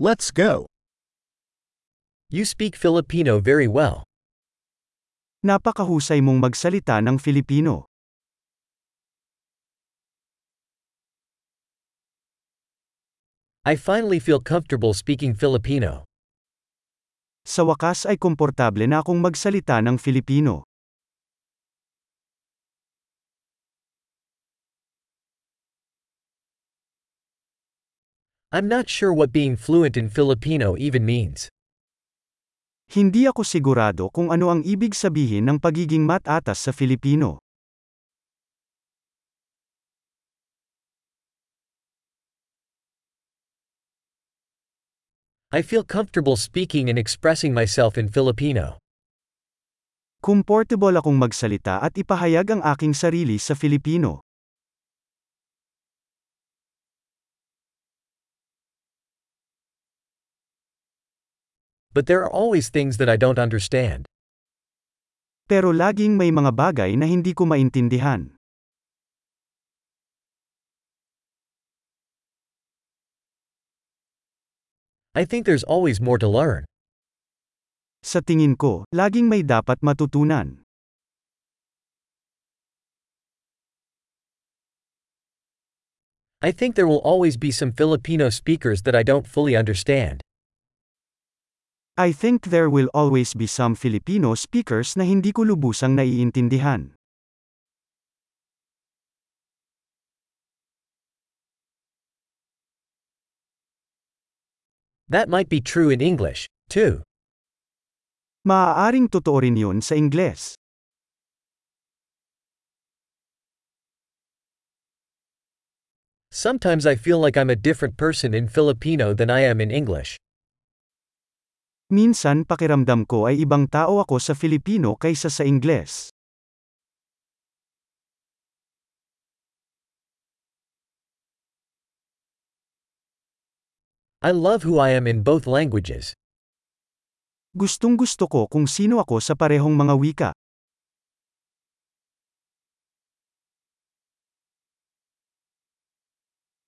Let's go. You speak Filipino very well. Napakahusay mong magsalita ng Filipino. I finally feel comfortable speaking Filipino. Sa wakas ay komportable na akong magsalita ng Filipino. I'm not sure what being fluent in Filipino even means. Hindi ako sigurado kung ano ang ibig sabihin ng pagiging matatas sa Filipino. I feel comfortable speaking and expressing myself in Filipino. Comfortable akong magsalita at ipahayag ang aking sarili sa Filipino. But there are always things that I don't understand. Pero laging may mga bagay na hindi ko maintindihan. I think there's always more to learn. Sa tingin ko, laging may dapat matutunan. I think there will always be some Filipino speakers that I don't fully understand. I think there will always be some Filipino speakers na hindi ko lubusang naiintindihan. That might be true in English, too. Maaaring totoo rin yun sa Ingles. Sometimes I feel like I'm a different person in Filipino than I am in English. Minsan pakiramdam ko ay ibang tao ako sa Filipino kaysa sa Ingles. I love who I am in both languages. Gustong gusto ko kung sino ako sa parehong mga wika.